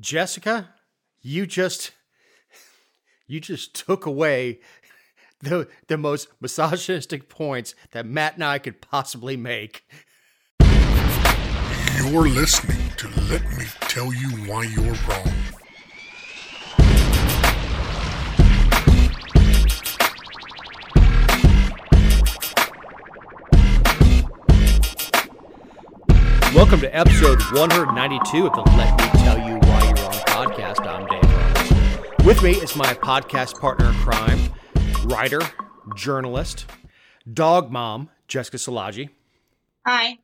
Jessica, you just you just took away the the most misogynistic points that Matt and I could possibly make. You're listening to Let Me Tell You Why You're Wrong. Welcome to episode 192 of the Let Me Tell You With me is my podcast partner in crime, writer, journalist, dog mom, Jessica Szilagyi, Hi.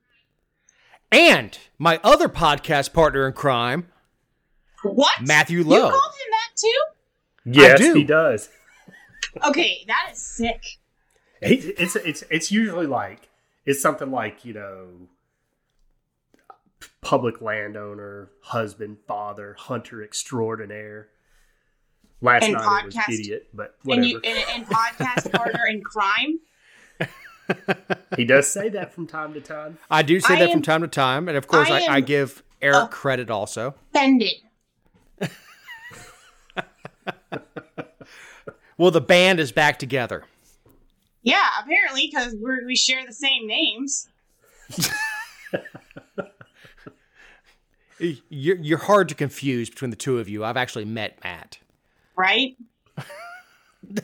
and my other podcast partner in crime, What? Matthew Lowe. You Lowe. called him that too? Yes, do. he does. Okay, that is sick. He, it's it's it's usually like it's something like you know, public landowner, husband, father, hunter extraordinaire. Last And night it was podcast- idiot, but And you and, and podcast partner in crime. he does say that from time to time. I do say I that am- from time to time, and of course, I I, I, give Eric credit also. Offended. Well, the band is back together. Yeah, apparently because we we share the same names. You're, you're hard to confuse between the two of you. I've actually met Matt. Right?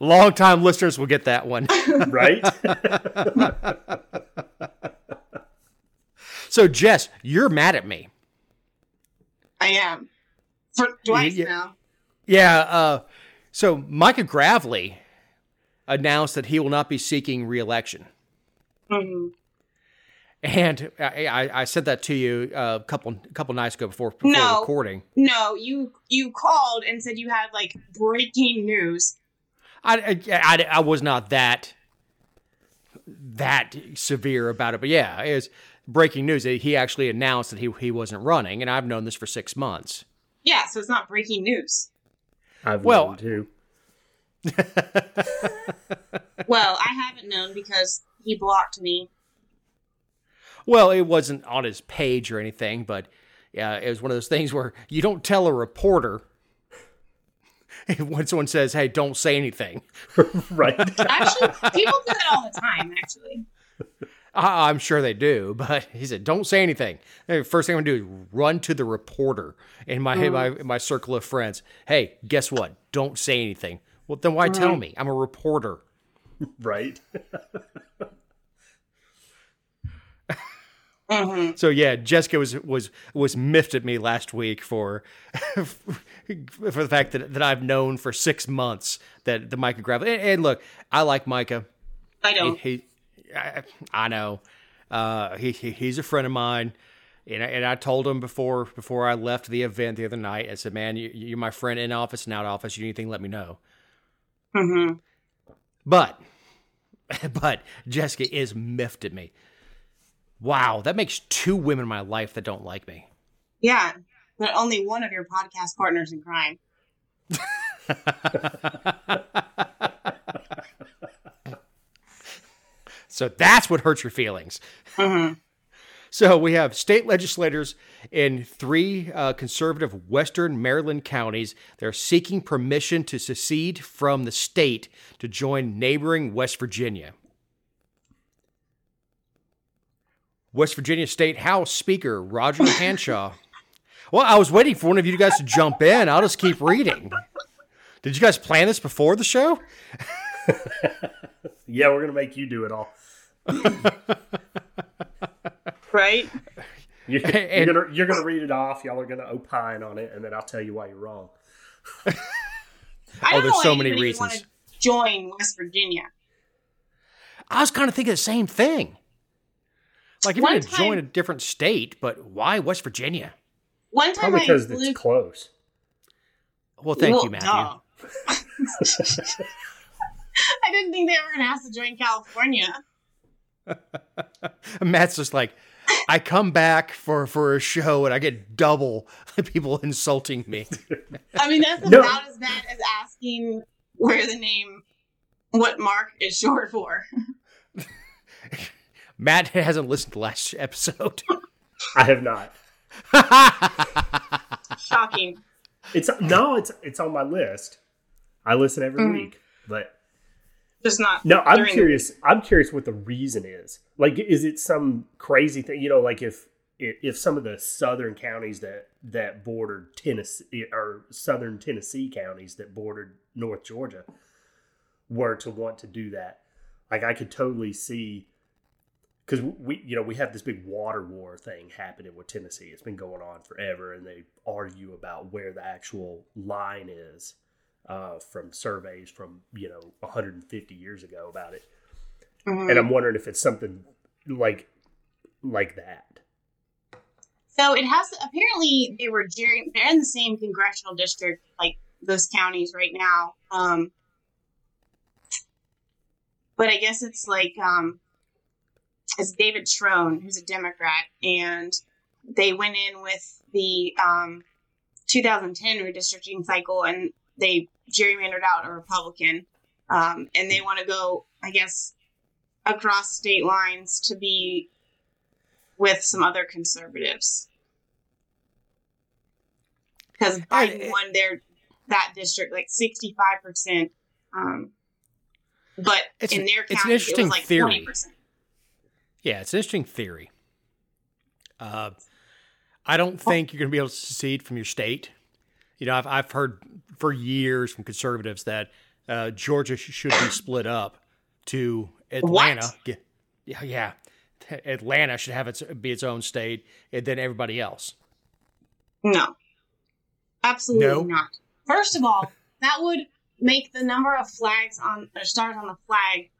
Long time listeners will get that one. Right? So, Jess, you're mad at me. I am. For twice Yeah. now. Yeah. Uh, so, Micah Gravley announced that he will not be seeking reelection. hmm And I, I, I said that to you uh, a couple a couple nights ago before, before No. recording. No, you you called and said you had like breaking news. I, I, I, I was not that that severe about it, but yeah, it was breaking news. He actually announced that he he wasn't running, and I've known this for six months. Yeah, so it's not breaking news. I've Well- known too. Well, I haven't known because he blocked me. Well, it wasn't on his page or anything, but yeah, it was one of those things where you don't tell a reporter when someone says, "Hey, don't say anything." Right? Actually, people do that all the time. Actually, I, I'm sure they do, but he said, "Don't say anything." Hey, First thing I'm gonna do is run to the reporter in my my my circle of friends. Hey, guess what? Don't say anything. Well, then why tell mm. me? I'm a reporter. right? Hmm So yeah, Jessica was was was miffed at me last week for for the fact that that I've known for six months that the Micah Gravel. And, and look, I like Micah. I He, don't. he I, I know. Uh, he, he he's a friend of mine, and I, and I told him before before I left the event the other night. I said, "Man, you, you're my friend in office and out of office. You need anything, let me know." hmm But but Jessica is miffed at me. Wow, that makes two women in my life that don't like me. Yeah, but only one of your podcast partners in crime. So that's what hurts your feelings. hmm So we have state legislators in three uh, conservative Western Maryland counties. They're seeking permission to secede from the state to join neighboring West Virginia. West Virginia State House Speaker Roger Hanshaw. Well, I was waiting for one of you guys to jump in. I'll just keep reading. Did you guys plan this before the show? Yeah, we're gonna make you do it all. Right? You're, And- you're gonna you're gonna read it off. Y'all are gonna opine on it, and then I'll tell you why you're wrong. Oh, there's so many reasons. Join West Virginia. I was kind of thinking the same thing. Like, if One you're going to time- join a different state, but why West Virginia? One time Probably I because flew. it's close. Well, thank Well, you, Matthew. I didn't think they were going to ask to join California. Matt's just like, I come back for for a show and I get double people insulting me. I mean, that's No. about as bad as asking where the name, what Mark is short for. Matt hasn't listened to last episode. I have not. Shocking. It's no, it's it's on my list. I listen every Mhm. week, but Just not. no, I'm during the- curious. I'm curious what the reason is. Like, is it some crazy thing? You know, like if if, if some of the southern counties that that bordered Tennessee or southern Tennessee counties that bordered North Georgia were to want to do that, like I could totally see because we you know we have this big water war thing happening with Tennessee. It's been going on forever, and they argue about where the actual line is uh, from surveys from you know 150 years ago about it. Mhm. And I'm wondering if it's something like like that. So it has apparently they were. They're in the same congressional district, like those counties right now. Um, but I guess it's like um, it's David Trone, who's a Democrat, and they went in with the um, 2010 redistricting cycle, and they gerrymandered out a Republican, um, and they want to go, I guess, across state lines to be with some other conservatives. Because Biden it- won their that district like sixty five percent, um, but It's in their it's an county it was like theory. twenty percent. Yeah, it's an interesting theory. Uh, I don't think you're going to be able to secede from your state. You know, I've, I've heard for years from conservatives that uh, Georgia should be split up to Atlanta. What? Yeah, yeah. Atlanta should have its be its own state, and then everybody else. No, absolutely No? not. First of all, that would make the number of flags on or stars on the flag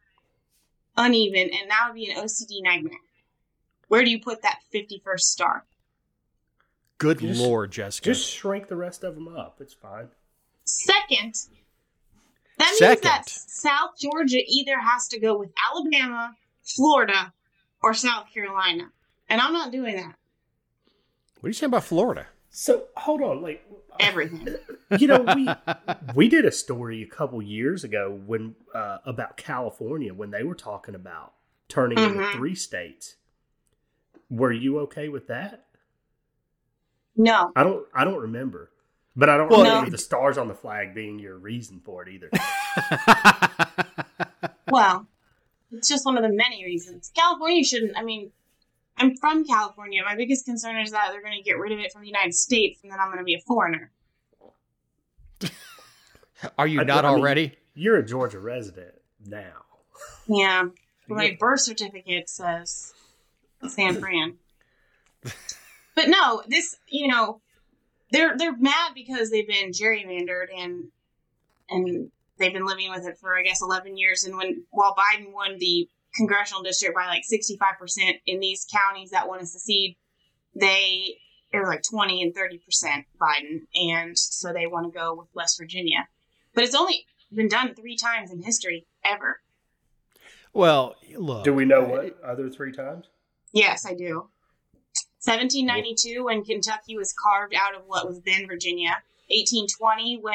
uneven, and that would be an OCD nightmare. Where do you put that fifty first star? Good Just- lord, Jessica. Just shrink the rest of them up. It's fine. Second, that means Second. that South Georgia either has to go with Alabama, Florida, or South Carolina. And I'm not doing that. what are you saying about Florida? So hold on, like Everything. you know we we did a story a couple years ago when uh, about California when they were talking about turning into Mhm. three states. Were you okay with that? No. I don't. I don't remember, but I don't Well, remember it- the stars on the flag being your reason for it either. Well, it's just one of the many reasons. California shouldn't. I mean, I'm from California. My biggest concern is that they're going to get rid of it from the United States, and then I'm going to be a foreigner. Are you I- not I mean- already? You're a Georgia resident now. Yeah. My birth certificate says San Fran. but no, this you know, they're they're mad because they've been gerrymandered and and they've been living with it for I guess eleven years. And when while Biden won the congressional district by like sixty five percent in these counties that want to secede, they are like twenty and thirty percent Biden, and so they want to go with West Virginia. But it's only been done three times in history ever. Well, look. Do we know what other three times? Yes, I do. 1792, when Kentucky was carved out of what was then Virginia. 1820, when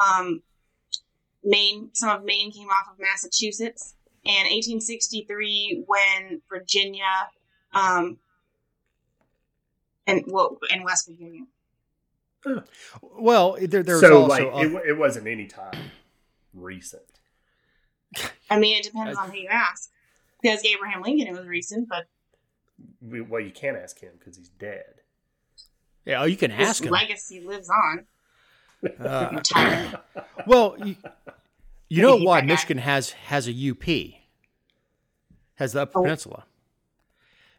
um, Maine, some of Maine came off of Massachusetts. And 1863, when Virginia, um, and well, and West Virginia. Well, there, there's so also like a- it, it wasn't any time recent. I mean, it depends on who you ask. Because Abraham Lincoln, it was recent, but well, you can't ask him because he's dead. yeah, oh, you can his ask him. legacy lives on. Uh, well, you, you know why. Michigan has has a UP, has the Upper Oh. Peninsula,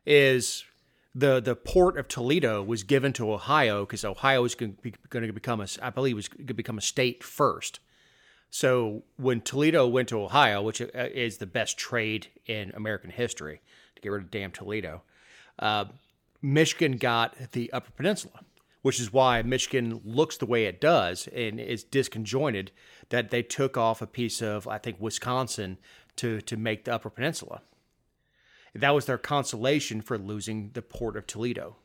is the the port of Toledo was given to Ohio because Ohio was going to become a, I believe was going to become a state first. So when Toledo went to Ohio, which uh, is the best trade in American history, to get rid of damn Toledo, uh, Michigan got the Upper Peninsula, which is why Michigan looks the way it does and is disconjointed. That they took off a piece of, I think, Wisconsin to to make the Upper Peninsula. That was their consolation for losing the port of Toledo.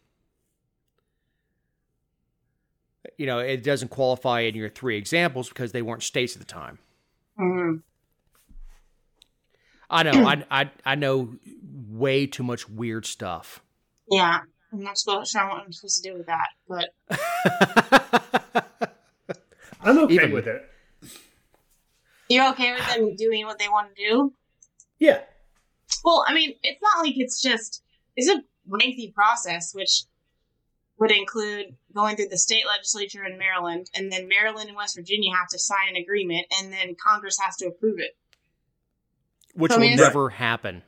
You know, it doesn't qualify in your three examples because they weren't states at the time. Mhm. I know. I, I I know way too much weird stuff. Yeah, I'm not supposed sure what I'm supposed to do with that, but I'm okay Even- with it. You're okay with them doing what they want to do. Yeah. Well, I mean, it's not like it's just it's a lengthy process, which would include going through the state legislature in Maryland, and then Maryland and West Virginia have to sign an agreement, and then Congress has to approve it. Which I will mean, it's- never happen.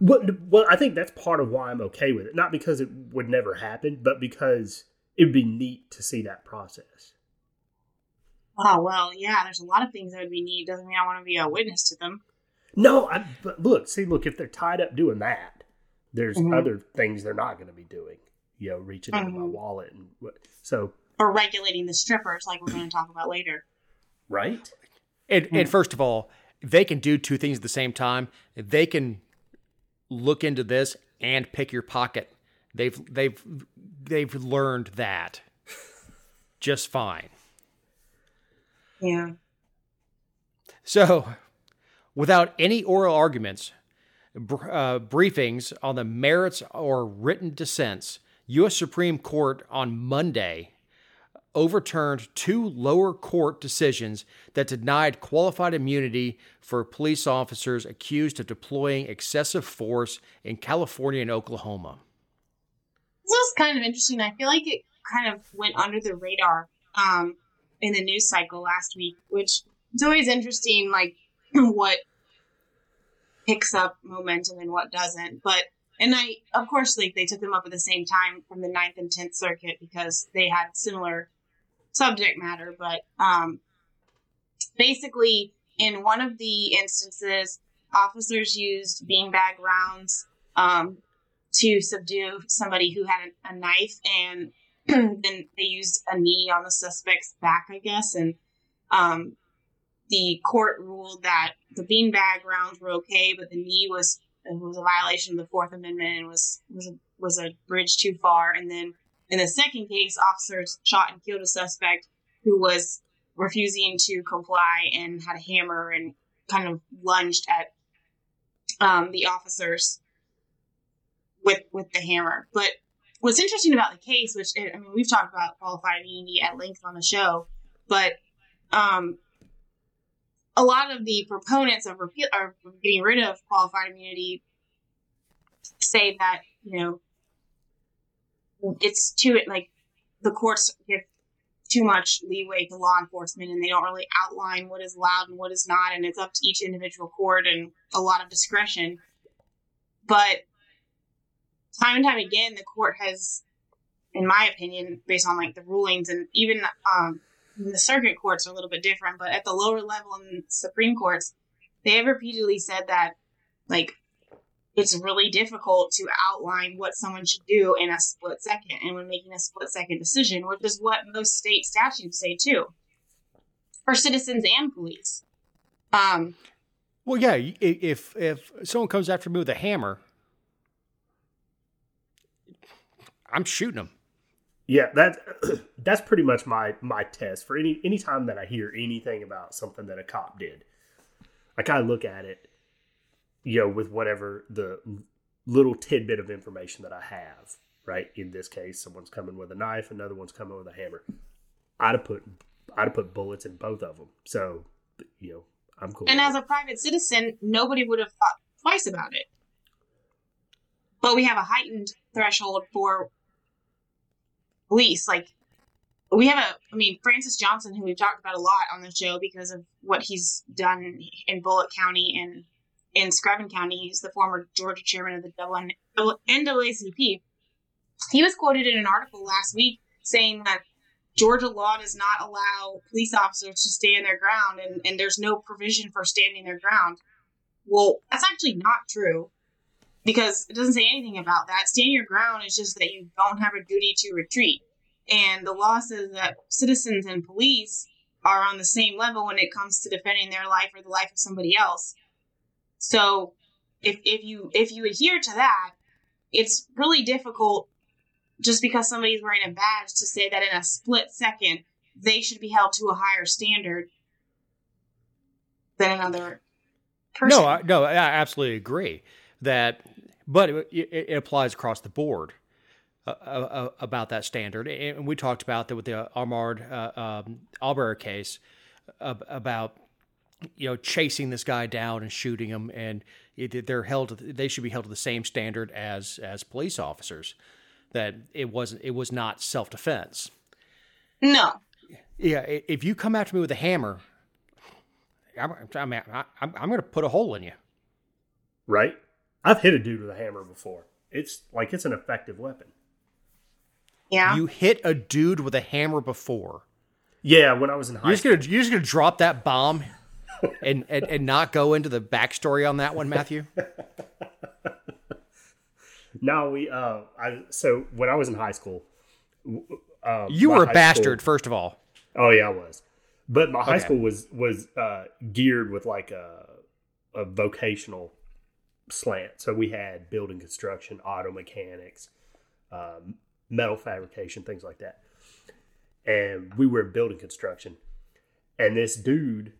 Well, well, I think that's part of why I'm okay with it. Not because it would never happen, but because it'd be neat to see that process. Oh well, yeah. There's a lot of things that would be neat. Doesn't mean I want to be a witness to them. No, I, but look, see, look, if they're tied up doing that, there's Mhm. other things they're not going to be doing. You know, reaching into my Mhm. wallet and what. So, Or regulating the strippers, like we're going to talk about later. right? And, Hmm. and first of all, they can do two things at the same time. They can look into this and pick your pocket. They've they've they've learned that just fine. Yeah. So, without any oral arguments, br- uh, briefings on the merits or written dissents, U.S. Supreme Court on Monday overturned two lower court decisions that denied qualified immunity for police officers accused of deploying excessive force in California and Oklahoma. This was kind of interesting. I feel like it kind of went under the radar um, in the news cycle last week, which it's always interesting, like what picks up momentum and what doesn't. But and I, of course, like they took them up at the same time from the Ninth and Tenth Circuit because they had similar subject matter. But um, basically, in one of the instances, officers used beanbag rounds um, to subdue somebody who had a, a knife, and then they used a knee on the suspect's back, I guess, and um, the court ruled that the beanbag rounds were okay, but the knee was was a violation of the Fourth Amendment and was was a, was a bridge too far. And then in the second case, officers shot and killed a suspect who was refusing to comply and had a hammer and kind of lunged at um, the officers with with the hammer. But what's interesting about the case, which I mean, we've talked about qualified immunity at length on the show, but um, a lot of the proponents of repeal or getting rid of qualified immunity say that you know it's too like the courts give too much leeway to law enforcement and they don't really outline what is allowed and what is not and it's up to each individual court and a lot of discretion. But time and time again the court has in my opinion based on like the rulings and even um the circuit courts are a little bit different but at the lower level in supreme courts they have repeatedly said that like it's really difficult to outline what someone should do in a split second and when making a split second decision which is what most state statutes say too for citizens and police. Um Well, yeah, if if someone comes after me with a hammer, I'm shooting them. Yeah, that that's pretty much my my test for any any time that I hear anything about something that a cop did. I kind of look at it, you know, with whatever the little tidbit of information that I have. Right, in this case, someone's coming with a knife, another one's coming with a hammer. I'd have put I'd have put bullets in both of them. So, you know, I'm cool. And as it. a private citizen, nobody would have thought twice about it. But we have a heightened threshold for police. Like, we have a, I mean, Francis Johnson, who we've talked about a lot on the show because of what he's done in Bulloch County and in Screven County. He's the former Georgia chairman of the NAACP. He was quoted in an article last week saying that Georgia law does not allow police officers to stand their ground, and, and there's no provision for standing their ground. Well, that's actually not true because it doesn't say anything about that. Stand your ground is just that you don't have a duty to retreat. And the law says that citizens and police are on the same level when it comes to defending their life or the life of somebody else. So if, if you if you adhere to that, it's really difficult just because somebody's wearing a badge to say that in a split second they should be held to a higher standard than another person. No, I, no, I absolutely agree that, but it, it, it applies across the board uh, uh, about that standard. And we talked about that with the Ahmaud uh, um, Arbery case uh, about you know chasing this guy down and shooting him, and it, they're held. They should be held to the same standard as as police officers. That it wasn't. It was not self defense. no. Yeah, if you come after me with a hammer, I'm, I'm, I'm, I'm going to put a hole in you. right? I've hit a dude with a hammer before. It's like it's an effective weapon. Yeah. You hit a dude with a hammer before. Yeah, when I was in high You're just school. gonna you're just gonna drop that bomb, and, and and not go into the backstory on that one, Matthew. No, we uh, I so when I was in high school, uh, You were a bastard, school- first of all. oh yeah, I was. But my high Okay. school was was uh, geared with like a a vocational slant. So we had building construction, auto mechanics, um, metal fabrication, things like that. And we were in building construction, and this dude,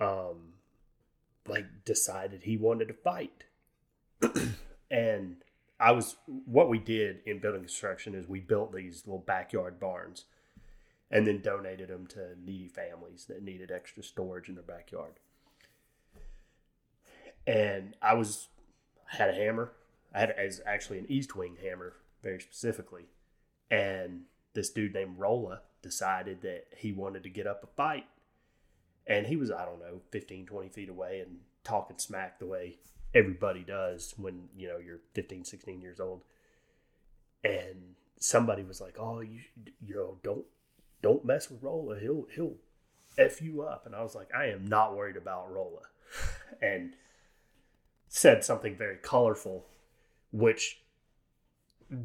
um, like decided he wanted to fight, and I was what we did in building construction is we built these little backyard barns and then donated them to needy families that needed extra storage in their backyard. And I was had a hammer. I had as actually an Estwing hammer, very specifically. And this dude named Rolla decided that he wanted to get up a fight. And he was, I don't know, 15, 20 feet away and talking smack the way everybody does when, you know, you're 15, 16 years old. And somebody was like, "Oh, you, you know, don't don't mess with Rolla. He'll he'll f you up." And I was like, "I am not worried about Rolla," and said something very colorful, which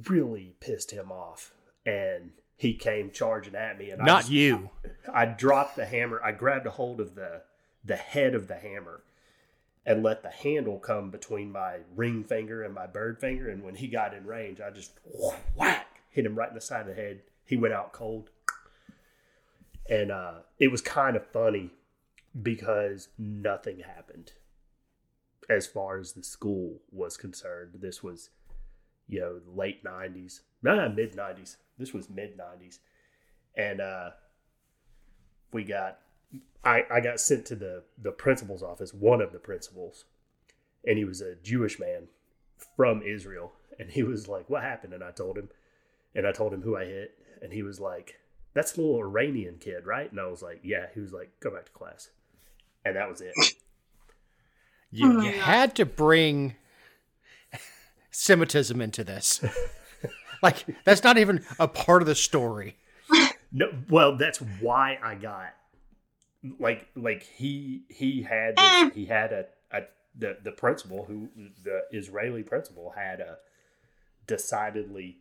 really pissed him off. And he came charging at me, and I Not just- you. I dropped the hammer. I grabbed a hold of the the head of the hammer and let the handle come between my ring finger and my bird finger. And when he got in range, I just whack hit him right in the side of the head. He went out cold, and uh, it was kind of funny because nothing happened as far as the school was concerned. This was, you know, late '90s, nah, mid '90s. This was mid '90s, and uh, we got I, I got sent to the the principal's office, one of the principals, and he was a Jewish man from Israel, and he was like, "What happened?" And I told him, and I told him who I hit, and he was like, "That's the little Iranian kid, right?" And I was like, "Yeah." He was like, "Go back to class," and that was it. You, Oh you God. had to bring Semitism into this. like that's not even a part of the story. No, well, that's why I got like like he he had Eh. this, he had a, a the the principal who the Israeli principal had a decidedly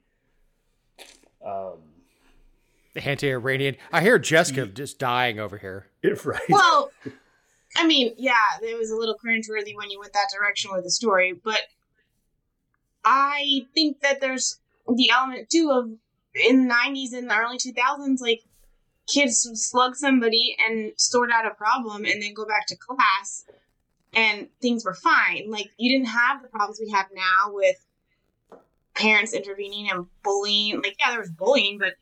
um Anti-Iranian. I hear Jessica just dying over here. if right Well, I mean, yeah, it was a little cringeworthy when you went that direction with the story, but I think that there's the element too of in the 90s and the early 2000s, like kids would slug somebody and sort out a problem and then go back to class and things were fine. Like you didn't have the problems we have now with parents intervening and bullying. Like, yeah, there was bullying, but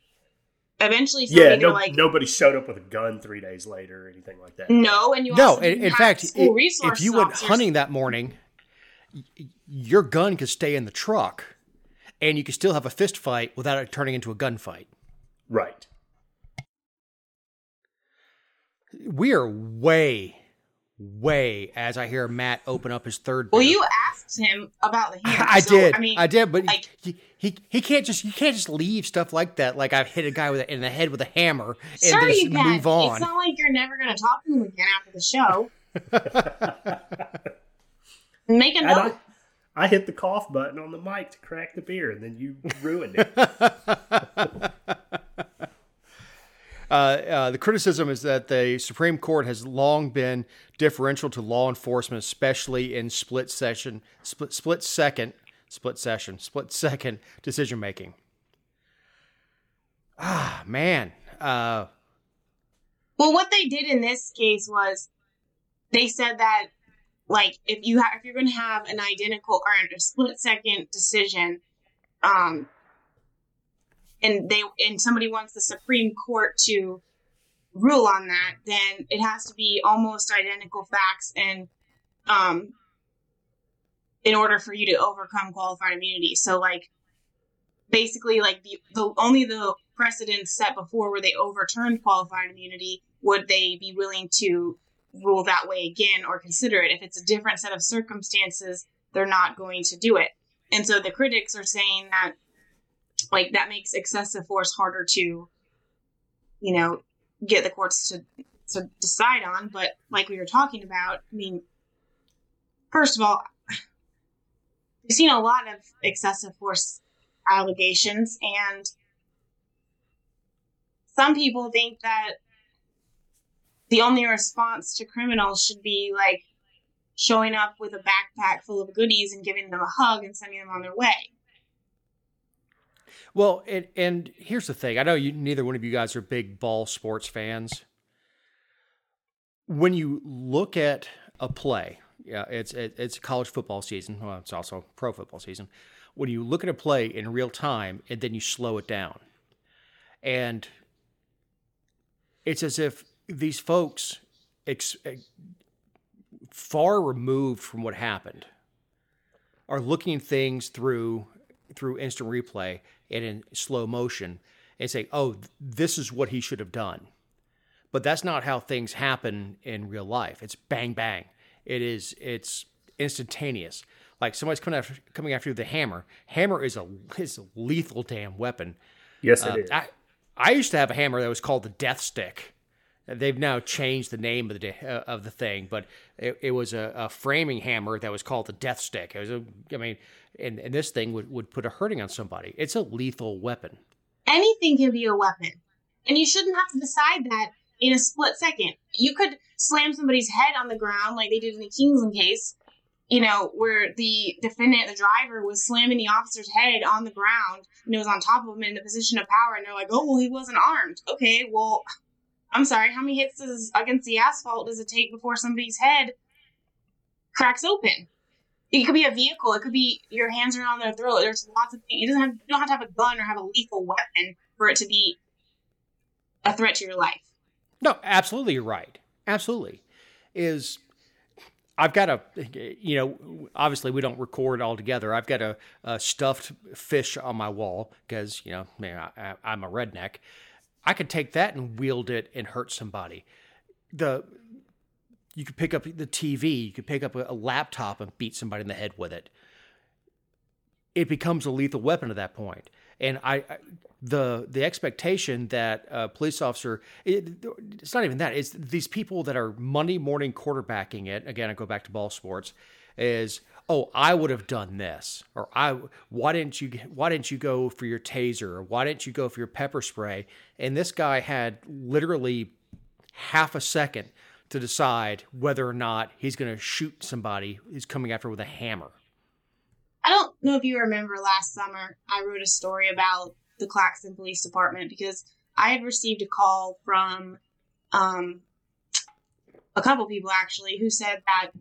eventually somebody yeah no, like nobody showed up with a gun three days later or anything like that no, and you No, also in, in fact, school i- resource if you went hunting that morning, your gun could stay in the truck, and you could still have a fist fight without it turning into a gunfight. right We are way, way as I hear Matt open up his third. Well, you asked him about the hammer. I so, did. I mean, I did, but like- he, he he can't just you can't just leave stuff like that. Like I've hit a guy with a, in the head with a hammer and sure just you can. move on. It's not like you're never going to talk to him again after the show. Make a note. I, I hit the cough button on the mic to crack the beer and then you ruined it Uh, uh, the criticism is that the Supreme Court has long been differential to law enforcement, especially in split session, split split second, split session, split second decision making. Ah, man. Uh, Well, what they did in this case was they said that like if you have if you're going to have an identical or a split second decision um and they and somebody wants the supreme court to rule on that then it has to be almost identical facts and um in order for you to overcome qualified immunity so like basically like the, the only the precedents set before where they overturned qualified immunity would they be willing to rule that way again or consider it. If it's a different set of circumstances, they're not going to do it. And so the critics are saying that like that makes excessive force harder to, you know, get the courts to to decide on. But like we were talking about, I mean, first of all, we've seen a lot of excessive force allegations, and some people think that the only response to criminals should be like showing up with a backpack full of goodies and giving them a hug and sending them on their way. Well, and, and here's the thing. I know you, neither one of you guys are big ball sports fans. When you look at a play, yeah, it's it, it's college football season. Well, it's also pro football season. When you look at a play in real time and then you slow it down, and it's as if these folks ex- eh, far removed from what happened are looking things through through instant replay and in slow motion and say, "Oh, this is what he should have done." But that's not how things happen in real life. It's bang bang. It is it's instantaneous. Like somebody's coming after coming after you with a hammer. Hammer is a is a lethal damn weapon. Yes, it uh, is. I, I used to have a hammer that was called the Death Stick They've now changed the name of the uh, of the thing, but it, it was a, a, framing hammer that was called the Death Stick. It was a, I mean, and, and this thing would, would put a hurting on somebody. It's a lethal weapon. Anything can be a weapon, and you shouldn't have to decide that in a split second. You could slam somebody's head on the ground like they did in the Kingsland case, you know, where the defendant, the driver, was slamming the officer's head on the ground and it was on top of him in the position of power, and they're like, "Oh, well, he wasn't armed." Okay, well, I'm sorry, how many hits does against the asphalt does it take before somebody's head cracks open? It could be a vehicle. It could be your hands are on their throat. There's lots of things. Doesn't have, you don't have to have a gun or have a lethal weapon for it to be a threat to your life. No, absolutely, right. Absolutely, is I've got a, you know, obviously we don't record all together. I've got a, a stuffed fish on my wall because you know, man, I, I'm a redneck. I could take that and wield it and hurt somebody. The you could pick up the TV, you could pick up a, laptop and beat somebody in the head with it. It becomes a lethal weapon at that point. And I, I the the expectation that a police officer it, it's not even that it's these people that are Monday morning quarterbacking it again I go back to ball sports is oh, I would have done this, or I why didn't you why didn't you go for your taser, or why didn't you go for your pepper spray? And this guy had literally half a second to decide whether or not he's going to shoot somebody who's coming after with a hammer. I don't know if you remember last summer, I wrote a story about the Claxton Police Department because I had received a call from um, a couple people actually who said that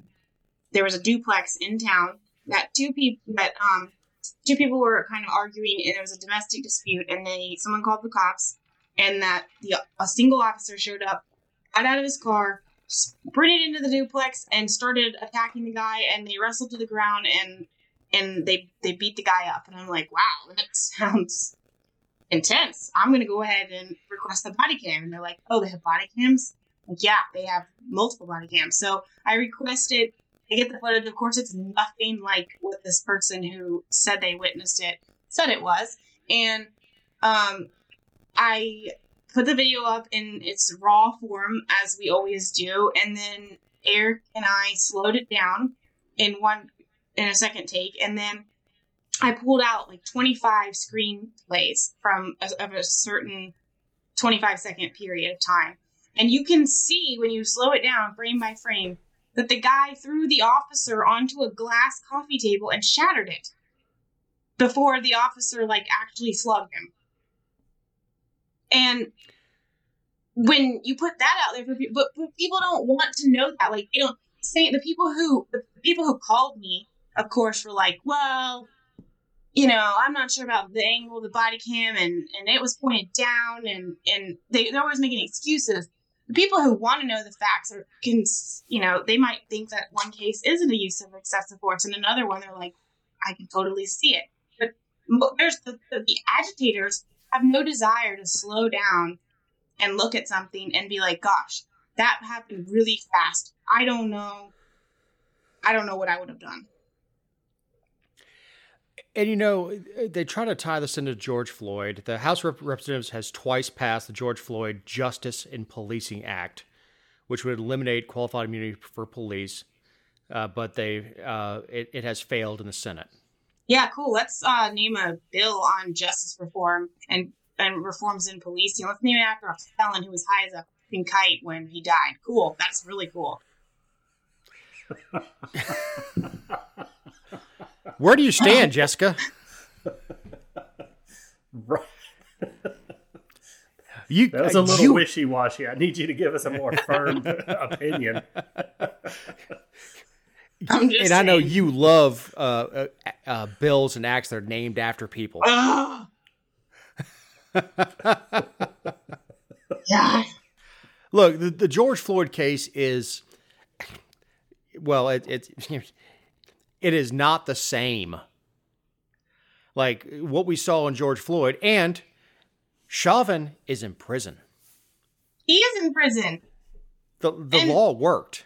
there was a duplex in town that two people that um two people were kind of arguing and it was a domestic dispute and they someone called the cops and that the a single officer showed up got out of his car sprinted into the duplex and started attacking the guy and they wrestled to the ground and and they they beat the guy up. And i'm like wow that sounds intense. I'm gonna go ahead and request the body cam. And they're like oh they have body cams? Like yeah they have multiple body cams. So i requested I get the footage. Of course, it's nothing like what this person who said they witnessed it said it was. And um, I put the video up in its raw form, as we always do. And then Eric and I slowed it down in one in a second take. And then I pulled out like 25 screenplays from a, of a certain 25 second period of time. And you can see when you slow it down frame by frame that the guy threw the officer onto a glass coffee table and shattered it before the officer like actually slugged him. And when you put that out there for people, but, people don't want to know that. Like they don't, say the people who the people who called me, of course, were like, well, you know, I'm not sure about the angle of the body cam and and it was pointed down and and they, they're always making excuses. The people who want to know the facts are can you know, they might think that one case isn't a use of excessive force and another one they're like, I can totally see it. But there's the, the, the agitators have no desire to slow down and look at something and be like, gosh, that happened really fast. I don't know. I don't know what I would have done. And you know, they try to tie this into George Floyd. The House of Representatives has twice passed the George Floyd Justice in Policing Act, which would eliminate qualified immunity for police, uh, but they uh, it, it, has failed in the Senate. Yeah, cool. Let's uh, name a bill on justice reform and and reforms in policing. Let's name it after a felon who was high as a kite when he died. Cool. That's really cool. Where do you stand, Jessica? Right. You, that was a little you, wishy-washy. I need you to give us a more firm opinion. and saying. I know you love uh, uh, uh, bills and acts that are named after people. yeah. Look, the, the George Floyd case is, well, it, it it is not the same. Like what we saw in George Floyd, and Chauvin is in prison. He is in prison. The the and, law worked.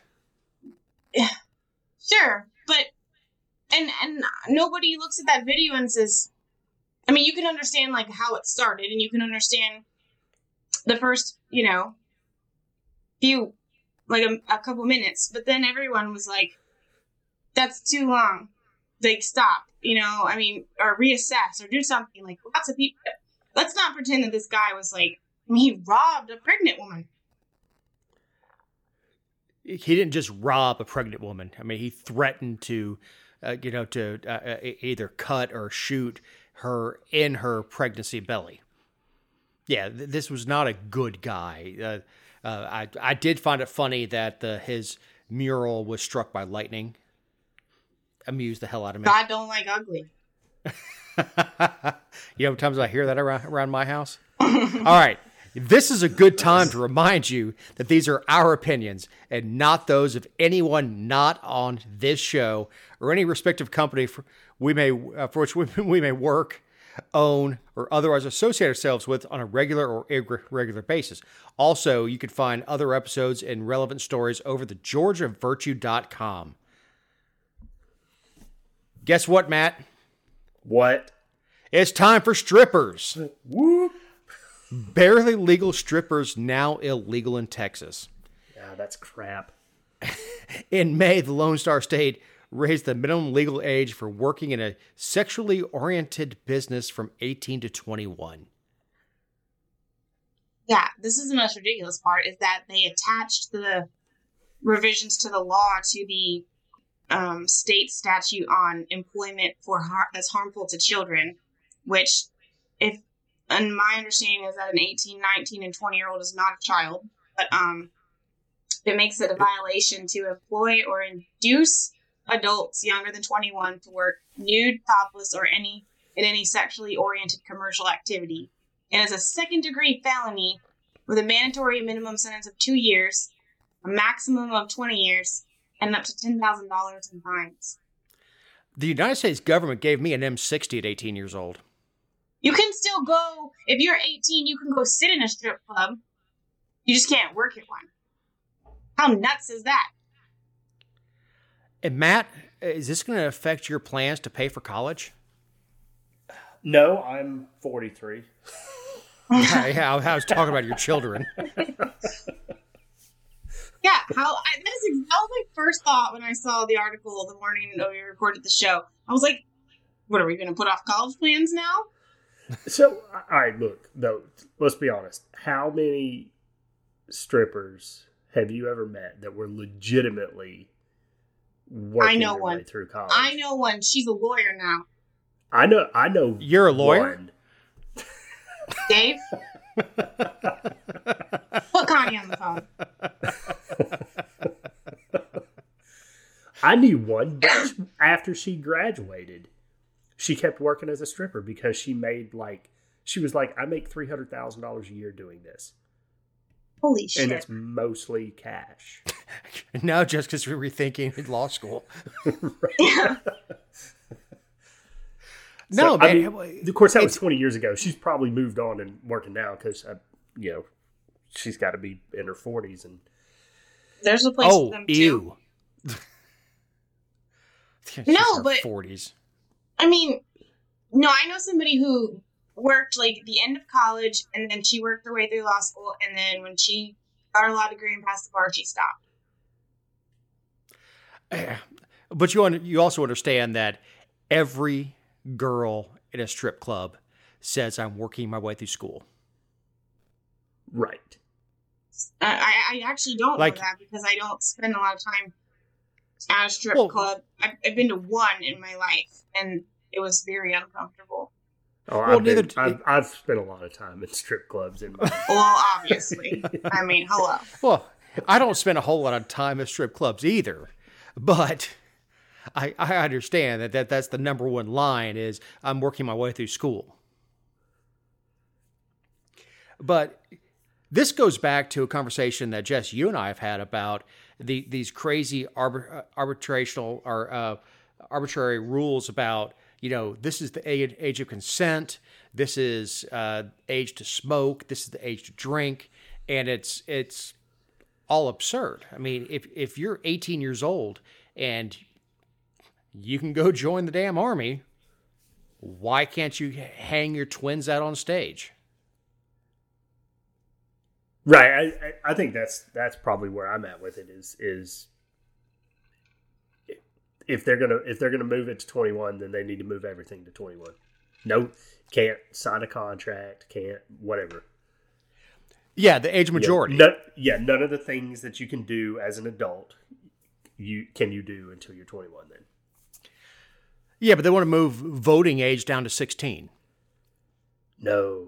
Yeah, sure, but and and nobody looks at that video and says, I mean, you can understand like how it started, and you can understand the first, you know, few, like a, a couple minutes. But then everyone was like, that's too long. Like, stop, you know, I mean, or reassess or do something. Like, lots of people, let's not pretend that this guy was like, he robbed a pregnant woman. He didn't just rob a pregnant woman. I mean, he threatened to, uh, you know, to uh, uh either cut or shoot her in her pregnancy belly. Yeah, th- this was not a good guy. Uh, uh, I I did find it funny that the, his mural was struck by lightning. Amused the hell out of me. God don't like ugly. you know, times I hear that around around my house. All right. This is a good time to remind you that these are our opinions and not those of anyone not on this show or any respective company for we may uh, for which we, we may work own, or otherwise associate ourselves with on a regular or irregular basis. Also, you can find other episodes and relevant stories over the georgiavirtue.com. Guess what, Matt? What? It's time for strippers. Whoop. Barely legal strippers now illegal in Texas. Yeah, that's crap. in May, the Lone Star State raised the minimum legal age for working in a sexually oriented business from 18 to 21. Yeah, this is the most ridiculous part is that they attached the revisions to the law to the um, state statute on employment for har- that's harmful to children, which, if and my understanding is that an 18, 19, and 20 year old is not a child, but um, it makes it a violation to employ or induce adults younger than 21 to work nude, topless, or any in any sexually oriented commercial activity, and is a second degree felony with a mandatory minimum sentence of two years, a maximum of 20 years, and up to $10,000 in fines. The United States government gave me an M60 at 18 years old. You can still go, if you're 18, you can go sit in a strip club. You just can't work at one. How nuts is that? And Matt, is this going to affect your plans to pay for college? No, I'm 43. yeah, I was talking about your children. yeah, how I, that, is, that was my first thought when I saw the article the morning that we recorded the show. I was like, "What are we going to put off college plans now?" So, all right, look though. Let's be honest. How many strippers have you ever met that were legitimately I know one through college. I know one. She's a lawyer now. I know. I know. You're a lawyer, one. Dave. Put Connie on the phone. I knew one, but after she graduated, she kept working as a stripper because she made like she was like, I make three hundred thousand dollars a year doing this, Holy shit! and it's mostly cash. now just because we're rethinking law school. Yeah. No, So, I man. mean, of course, that was twenty years ago. She's probably moved on and working now because, uh, you know, she's got to be in her forties and There's a place oh, for them too. ew. She's in No, but- 40s. I mean, no, I know somebody who worked like the end of college and then she worked her way through law school and then when she got her law degree and passed the bar, she stopped. Yeah. But you un- you also understand that every girl in a strip club says I'm working my way through school. right. I, I I actually don't Like- know that because I don't spend a lot of time at a strip Well- club. I've, I've been to one in my life and it was very uncomfortable. Oh, Well, I've, been, neither- I've, I've spent a lot of time in strip clubs in my Well, obviously. I mean, hello. Well, I don't spend a whole lot of time at strip clubs either, but I, I understand that, that that's the number one line is I'm working my way through school. But this goes back to a conversation that Jess, you and I have had about the these crazy arbit- uh, arbitrational or uh, arbitrary rules about you know this is the age, age of consent, this is uh, age to smoke, this is the age to drink, and it's it's all absurd. I mean, if if you're 18 years old and you can go join the damn army, why can't you hang your twins out on stage? right. I, I think that's that's probably where I'm at with it. Is is if they're gonna if they're gonna move it to 21, then they need to move everything to 21. No, can't sign a contract, can't whatever. Yeah, the age Yeah, majority. no- yeah, none of the things that you can do as an adult, you can you do until you're 21. Then Yeah, but they want to move voting age down to 16. no,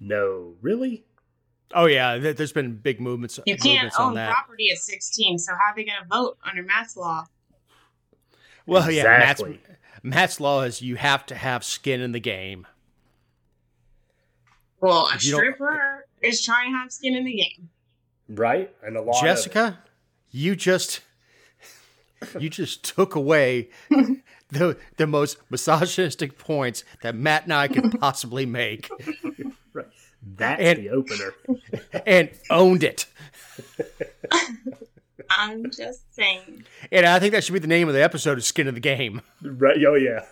no, really. Oh yeah, there's been big movements. You can't movements on own that. property at 16, so how are they going to vote under Matt's law? Well, Exactly. yeah, Matt's, Matt's law is you have to have skin in the game. Well, a you stripper is trying to have skin in the game. Right, and a lot. of it. Jessica, you just you just took away the the most misogynistic points that Matt and I could possibly make Right. That's And- the opener. and owned it. I'm just saying. And I think that should be the name of the episode of Skin in the Game. Right. Oh yeah.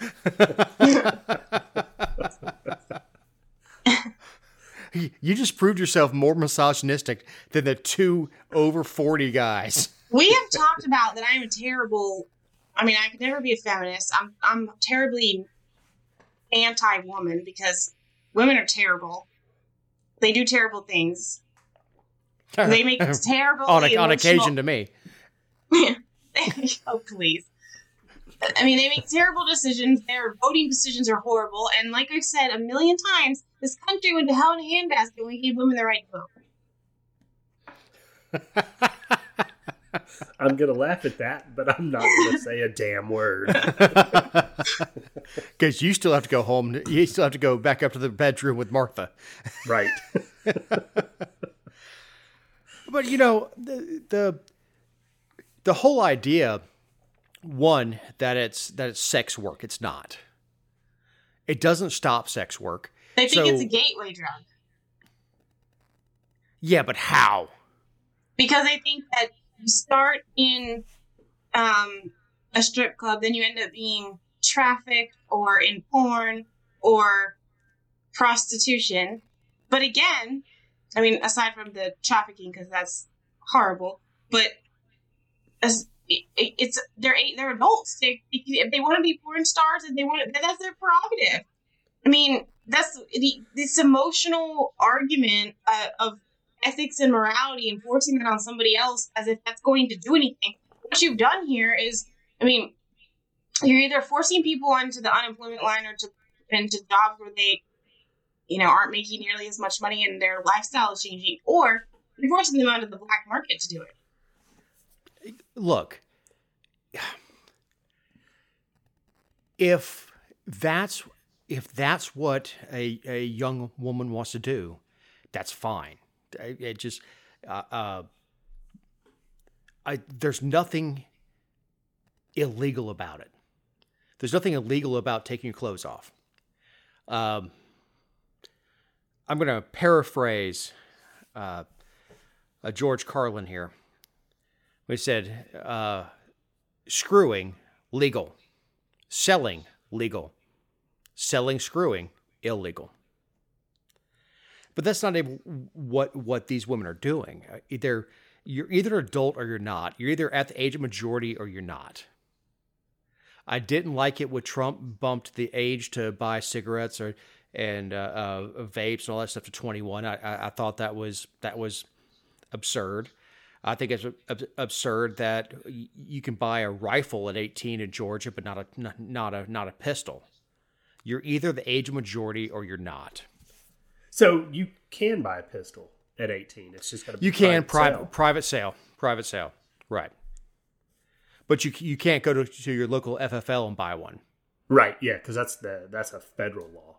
You just proved yourself more misogynistic than the two over 40 guys. We have talked about that I'm a terrible. I mean, I could never be a feminist. I'm I'm terribly anti-woman because women are terrible. They do terrible things. They make terrible on, a, on occasion to me. oh please. I mean, they make terrible decisions. Their voting decisions are horrible. And like I've said a million times, this country went to hell in a handbasket when we gave women the right to vote. I'm gonna laugh at that, but I'm not gonna say a damn word. Because you still have to go home. You still have to go back up to the bedroom with Martha. Right. But you know the the the whole idea, one that it's that it's sex work. It's not. It doesn't stop sex work. They think So- it's a gateway drug Yeah, but how? because I think that you start in um, a strip club, then you end up being trafficked or in porn or prostitution. But again, I mean, aside from the trafficking, because that's horrible, but as it, it- it's they're they're adults. They, if they want to be porn stars, and they want to, that's their prerogative. I mean, that's the, this emotional argument uh, of ethics and morality and forcing that on somebody else as if that's going to do anything. What you've done here is, I mean, you're either forcing people onto the unemployment line or to into jobs where they, you know, aren't making nearly as much money and their lifestyle is changing, or you're forcing them onto the black market to do it. Look, if that's if that's what a, a young woman wants to do, that's fine. It, just uh, uh, I there's nothing illegal about it. There's nothing illegal about taking your clothes off. Um, I'm going to paraphrase uh, uh, George Carlin here. We said, uh, screwing, legal. Selling, legal. Selling, screwing, illegal. But that's not even what what these women are doing. Either you're either adult or you're not. You're either at the age of majority or you're not. I didn't like it when Trump bumped the age to buy cigarettes or and uh, uh, vapes and all that stuff to 21. I, I, I thought that was that was absurd. I think it's absurd that you can buy a rifle at 18 in Georgia, but not a not a not a pistol. You're either the age of majority or you're not. So you can buy a pistol at 18. It's just going to be you can private sale. private sale private sale right. But you you can't go to, to your local FFL and buy one. Right. Yeah, because that's the that's a federal law.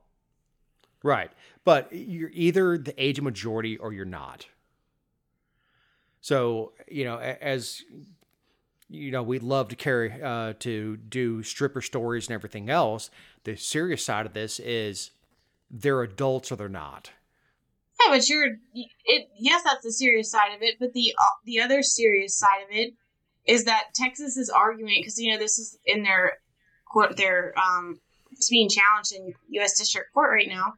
Right. But you're either the age of majority or you're not. So, you know, as you know, we love to carry uh, to do stripper stories and everything else. The serious side of this is they're adults or they're not. Yeah, but you're it. Yes, that's the serious side of it. But the uh, the other serious side of it is that Texas is arguing because you know this is in their court. Their um, it's being challenged in U.S. District Court right now.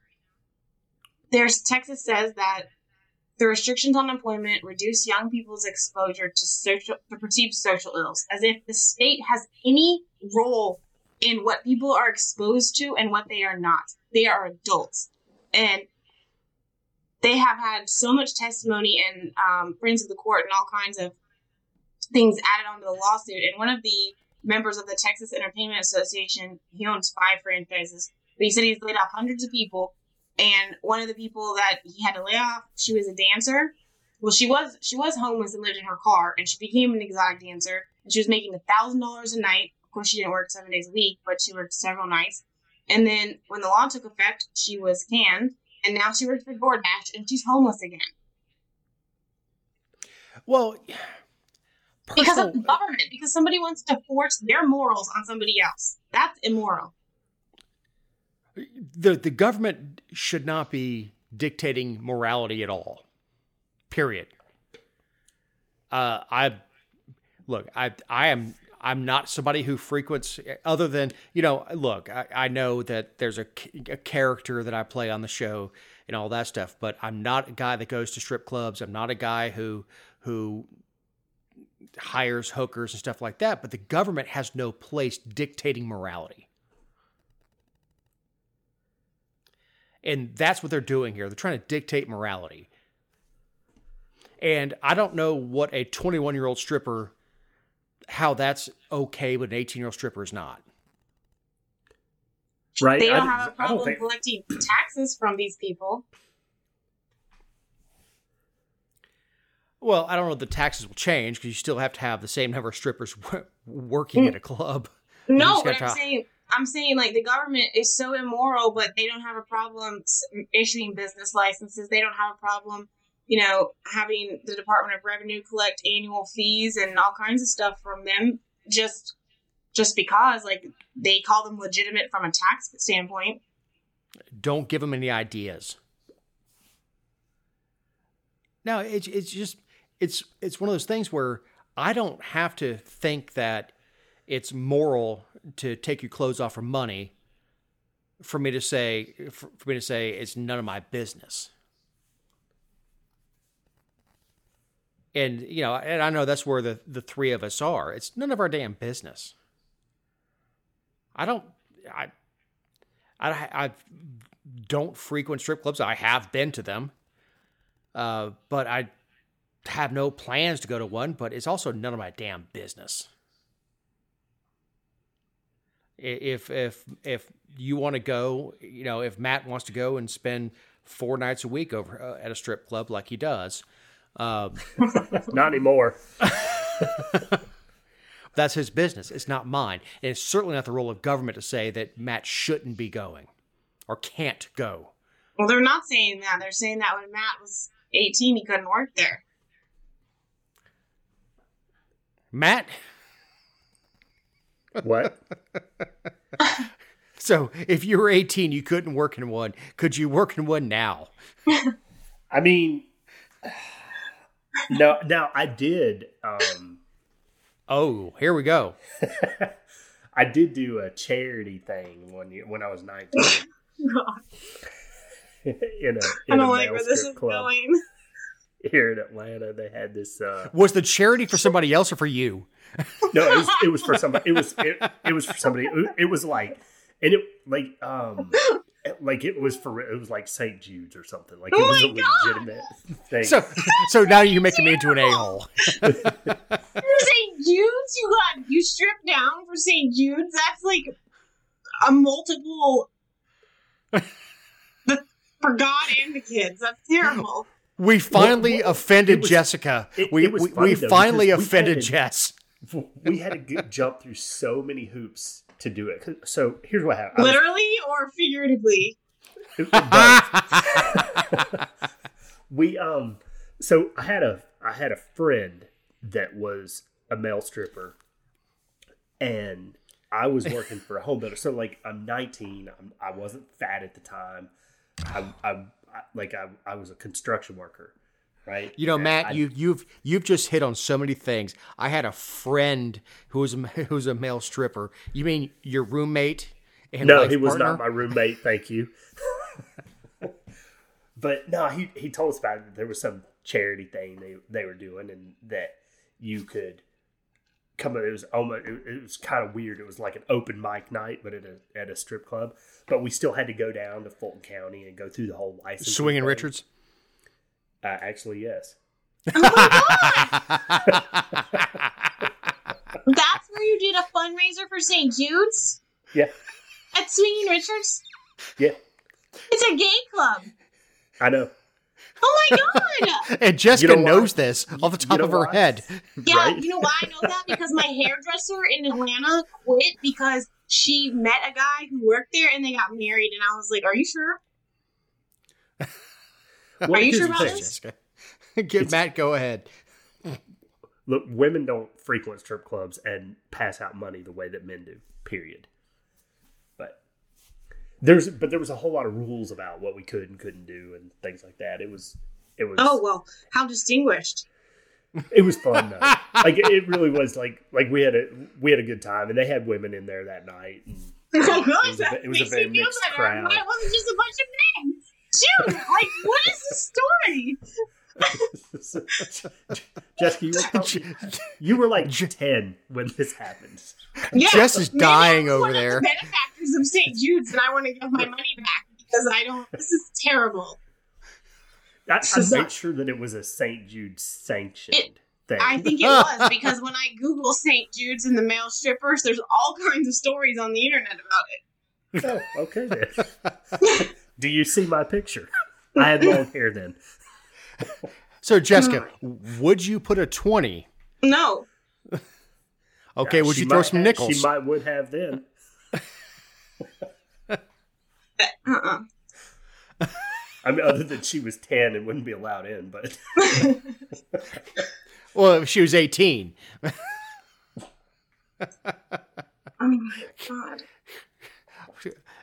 There's Texas says that the restrictions on employment reduce young people's exposure to social to perceived social ills, as if the state has any role in what people are exposed to and what they are not. They are adults, and they have had so much testimony and um, friends of the court and all kinds of things added onto the lawsuit. And one of the members of the Texas Entertainment Association, he owns five franchises, but he said he's laid off hundreds of people and one of the people that he had to lay off, she was a dancer. Well, she was she was homeless and lived in her car, and she became an exotic dancer. And she was making a thousand dollars a night. Of course, she didn't work seven days a week, but she worked several nights. And then when the law took effect, she was canned, and now she works for DoorDash, and she's homeless again. Well, personal... because of the government, because somebody wants to force their morals on somebody else. That's immoral the the government should not be dictating morality at all. Period. Uh, I look. I I am I'm not somebody who frequents other than you know. Look, I, I know that there's a, a character that I play on the show and all that stuff, but I'm not a guy that goes to strip clubs. I'm not a guy who who hires hookers and stuff like that. But the government has no place dictating morality. And that's what they're doing here. They're trying to dictate morality. And I don't know what a 21 year old stripper, how that's okay, but an 18 year old stripper is not. Right. They don't I, have a problem think... collecting taxes from these people. Well, I don't know if the taxes will change because you still have to have the same number of strippers working mm. at a club. No, but I'm to... saying I'm saying like the government is so immoral, but they don't have a problem issuing business licenses. They don't have a problem, you know, having the Department of Revenue collect annual fees and all kinds of stuff from them just just because like they call them legitimate from a tax standpoint. Don't give them any ideas. No, it's it's just it's it's one of those things where I don't have to think that it's moral to take your clothes off for money for me to say for, for me to say it's none of my business and you know and i know that's where the the three of us are. It's none of our damn business. I don't i i, I don't frequent strip clubs. I have been to them. Uh, but i have no plans to go to one but it's also none of my damn business. If if if you want to go, you know, if Matt wants to go and spend four nights a week over uh, at a strip club like he does, um, not anymore. That's his business. It's not mine. And it's certainly not the role of government to say that Matt shouldn't be going or can't go. Well, they're not saying that. They're saying that when Matt was 18, he couldn't work there. Matt, What? so if you were 18, you couldn't work in one. Could you work in one now? I mean, no. Now I did. Um, Oh, here we go. I did do a charity thing when you, when I was nineteen in a in I don't a like where this is club going. here in Atlanta. They had this. Uh, Was the charity for somebody else or for you? no, it was, it was for somebody. It was it, it was for somebody. It, it was like, and it like um. Like it was for it was like St. Jude's or something. Like it Oh was a my God! legitimate thing. So, so now you're making me into an a hole. St. Jude's, you got you stripped down for St. Jude's. That's like a multiple for God and the kids. That's terrible. We finally well, offended it was- Jessica. it- we it was we, funny, we though, finally because we offended had- Jess. we had to jump through so many hoops to do it. So here's what happened. I was- Literally or figuratively. we um so I had a I had a friend that was a male stripper and I was working for a home builder. So like I'm 19, I'm, I wasn't fat at the time. I, I, I like I, I was a construction worker, right? You know, Matt, I- you you've you've just hit on so many things. I had a friend who was a, who was a male stripper. You mean your roommate? No, he was partner? not my roommate. Thank you. but no, he he told us about it. There was some charity thing they they were doing, and that you could come. It was almost it, it was kind of weird. It was like an open mic night, but at a at a strip club. But we still had to go down to Fulton County and go through the whole license. Swinging Richards. Uh, actually, yes. Oh my god! That's where you did a fundraiser for St. Jude's Yeah, at Swinging Richards. yeah. It's a gay club. I know. Oh my god! and Jessica You know why? knows this off the top know of her why? head. Yeah, Right? you know why I know that? Because my hairdresser in Atlanta quit because she met a guy who worked there and they got married. And I was like, Are you sure? Well, Are you sure about this? Jessica, give Matt go ahead. Look, women don't frequent strip clubs and pass out money the way that men do. Period. But there's but there was a whole lot of rules about what we could and couldn't do and things like that. It was it was Oh, well, how distinguished. it was fun though. like it, it really was like like we had a we had a good time and they had women in there that night. And Oh, it was a, it was a very mixed crowd. But it wasn't just a bunch of men. Dude, like, what is the story? Jessica, you were, probably, you were like ten when this happened. Yeah, Jess is maybe dying I'm over one there. Of the benefactors of St. Jude's, and I want to give my money back because I don't. This is terrible. I, I So- made sure that it was a St. Jude sanctioned It- thing. I think it was because when I Google St. Jude's and the male strippers, there's all kinds of stories on the internet about it. Oh, okay then. Do you see my picture? I had long hair then. So Jessica, would you put a twenty? No, Okay, would you throw some have- nickels? She might would have then. uh-uh. I mean, other than she was ten and wouldn't be allowed in, but Well, if she was eighteen. Oh my god.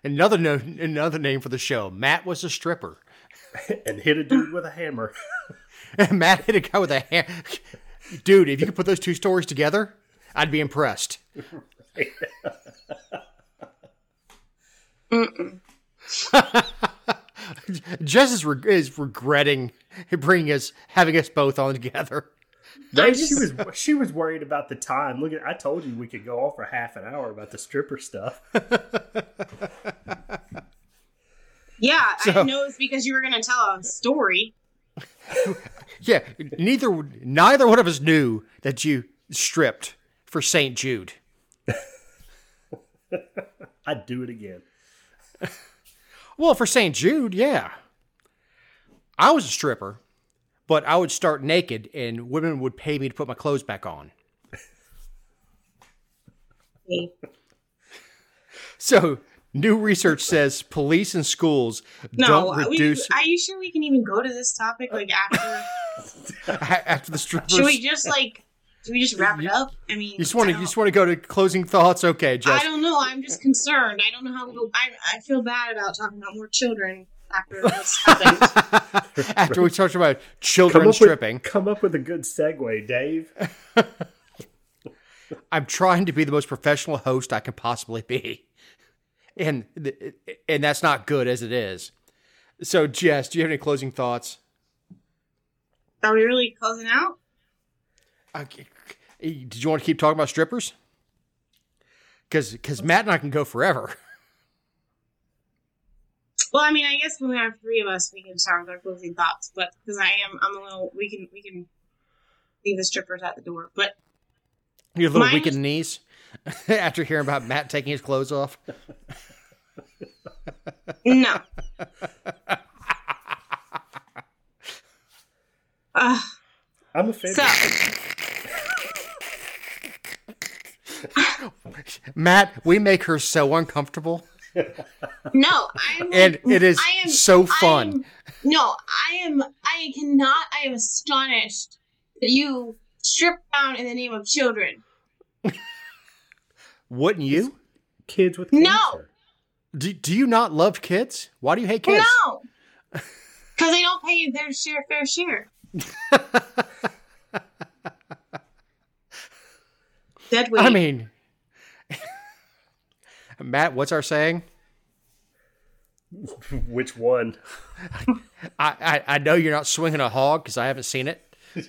Another no, another name for the show. Matt was a stripper. and hit a dude with a hammer. Matt hit a guy with a hammer. Dude, if you could put those two stories together, I'd be impressed. Jess is, re- is regretting bringing us, having us both on together. No, I she was she was worried about the time. Look at I told you we could go on for half an hour about the stripper stuff. Yeah, So- I know it's because you were going to tell a story. Yeah, neither, neither one of us knew that you stripped for St. Jude. I'd do it again. Well, for St. Jude, yeah. I was a stripper, but I would start naked and women would pay me to put my clothes back on. So, new research says police and schools No, don't we, reduce are you sure we can even go to this topic like after? after the strippers. Should we just like? Do we just wrap it up? I mean, you just want to you just want to go to closing thoughts? Okay, Jess. I don't know. I'm just concerned. I don't know how to go. I, I feel bad about talking about more children after this happened. After we talked about children up, stripping, with, come up with a good segue, Dave. I'm trying to be the most professional host I can possibly be, and and that's not good as it is. So, Jess, do you have any closing thoughts? Are we really closing out? Okay. Did you want to keep talking about strippers? Because Matt and I can go forever. Well, I mean, I guess when we have three of us, we can start with our closing thoughts. But because I am, I'm a little. We can we can leave the strippers at the door. But Your little Mine weakened was- knees after hearing about Matt taking his clothes off. no. uh, I'm offended. so Matt, we make her so uncomfortable, no, I'm. and it is I am so I fun. am- no, I am. I cannot. I am astonished that you strip down in the name of children. Wouldn't you? Kids with No. Do, do you not love kids? Why do you hate kids? No, because they don't pay their share, fair share. Dead weight. I mean, Matt, what's our saying? Which one? I, I, I know you're not swinging a hog because I haven't seen it.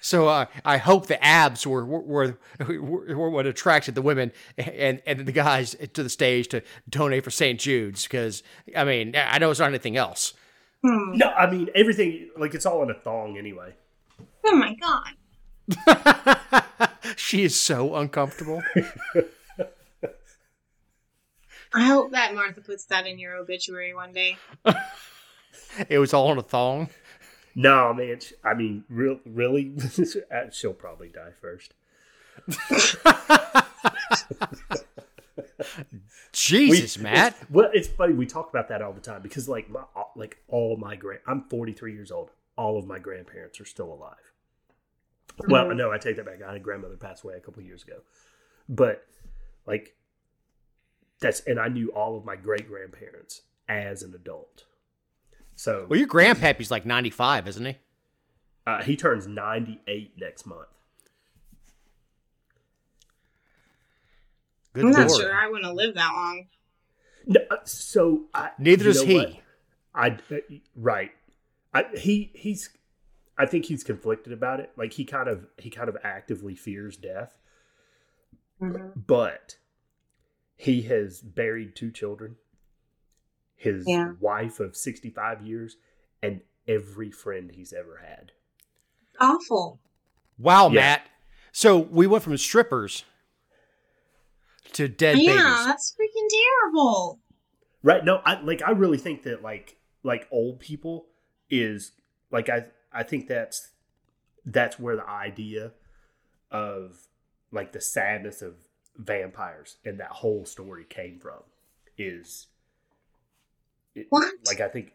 so uh, I hope the abs were were, were were what attracted the women and and the guys to the stage to donate for St. Jude's because I mean I know it's not anything else. Hmm. No, I mean everything. Like it's all in a thong anyway. Oh my god. she is so uncomfortable. I hope that Martha puts that in your obituary one day. it was all in a thong. No, man. sh- I mean, real, really, Uh, she'll probably die first. Jesus, We- Matt. It's, well, it's funny. We talk about that all the time because, like, my, like all my grand. I'm 43 years old. All of my grandparents are still alive. Well, Mhm. no, I take that back. I had grandmother pass away a couple years ago, but like that's and I knew all of my great grandparents as an adult. So Well, your grandpappy's like 95, isn't he? uh, he turns 98 next month. Good I'm not sure I want to live that long. No, uh, so I, Neither does he. what? I uh, right. I he he's. I think he's conflicted about it. Like he kind of he kind of actively fears death, mm-hmm. but he has buried two children, his Yeah. wife of sixty five years, and every friend he's ever had. Awful. Wow, Yeah. Matt. So we went from strippers to dead yeah, babies. that's freaking terrible. Right? No, I like I really think that like like old people is like I I think that's that's where the idea of like the sadness of vampires and that whole story came from is it- What? like I think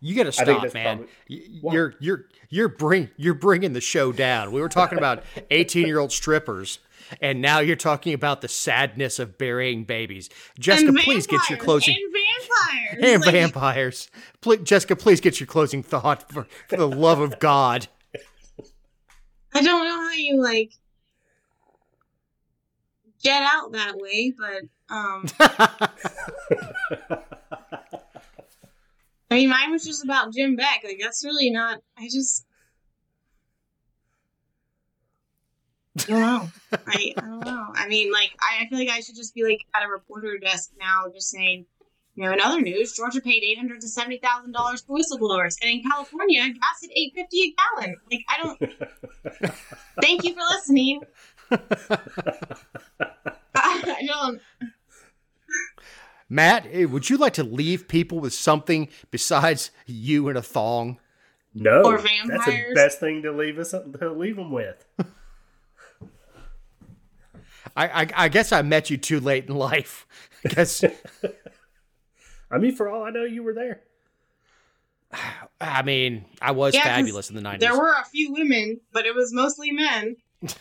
You got to stop, man. probably- Y- You're you're you're bring you're bringing the show down. We were talking about 18 year old strippers, and now you're talking about the sadness of burying babies. Jessica, please get your vampires, closing. And vampires. And Like, vampires. Pl- Jessica, please get your closing thought for, for the love of God. I don't know how you like get out that way, but um I mean mine was just about Jim Beck. Like that's really not I just I don't know. I, I don't know. I mean, like, I, I feel like I should just be like at a reporter desk now, just saying, you know, in other news, Georgia paid eight hundred to seventy thousand dollars for whistleblowers, and in California, gas at eight fifty a gallon. Like, I don't. Thank you for listening. I don't. Matt, would you like to leave people with something besides you and a thong? No, Or vampires. That's the best thing to leave us to leave them with. I, I, I guess I met you too late in life. I guess I mean, for all I know, you were there. I mean I was Yeah, 'cause fabulous in the nineties. There were a few women, but it was mostly men.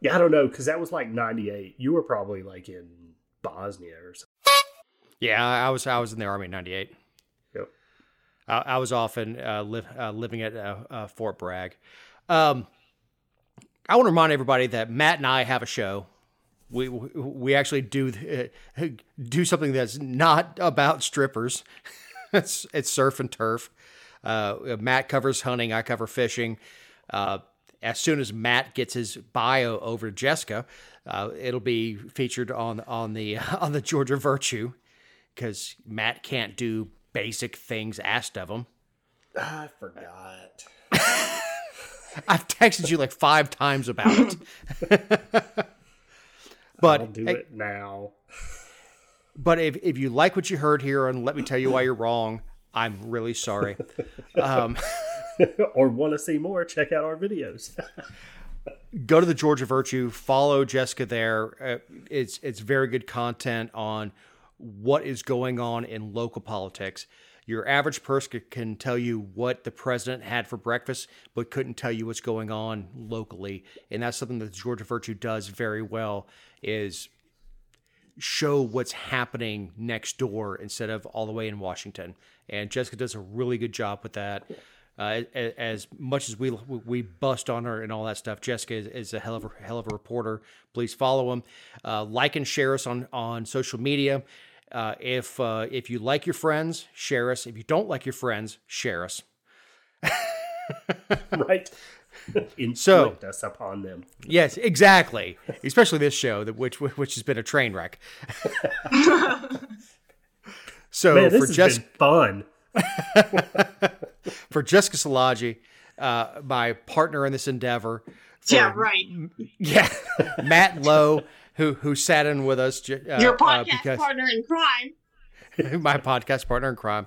Yeah, I don't know because that was like '98. You were probably like in Bosnia or something. Yeah, I was I was in the army in '98. Yep. I, I was often uh, live, uh, living at uh, uh, Fort Bragg. Um, I want to remind everybody that Matt and I have a show. We we actually do uh, do something that's not about strippers. it's it's surf and turf. Uh, Matt covers hunting. I cover fishing. Uh, as soon as Matt gets his bio over to Jessica, uh, it'll be featured on on the on the Georgia Virtue because Matt can't do basic things asked of him. I forgot. I've texted you like five times about it. But I'll do it now. but if, if you like what you heard here and let me tell you why you're wrong, I'm really sorry. Um, or want to see more? Check out our videos. go to the Georgia Virtue, follow Jessica there. Uh, it's it's very good content on what is going on in local politics. Your average person can tell you what the president had for breakfast, but couldn't tell you what's going on locally, and that's something that Georgia Virtue does very well. Is show what's happening next door instead of all the way in Washington. And Jessica does a really good job with that. Uh, as much as we we bust on her and all that stuff, Jessica is, is a hell of a hell of a reporter. Please follow him, uh, like and share us on on social media. Uh, if uh, if you like your friends, share us. If you don't like your friends, share us. right? Inflict So- us upon them. Yes, exactly. Especially this show, that which which has been a train wreck. so Man, this for has just been fun. for Jessica Szilagyi, uh, my partner in this endeavor. for- yeah, right. Yeah, Matt Lowe, who who sat in with us. Uh, Your uh, podcast because- partner in crime. my podcast partner in crime.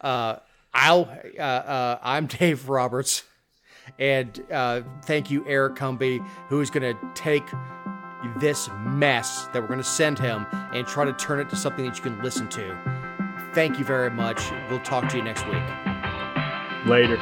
Uh, I'll. Uh, uh, I'm Dave Roberts, and uh, thank you, Eric Cumby, who is going to take this mess that we're going to send him and try to turn it to something that you can listen to. Thank you very much. We'll talk to you next week. Later.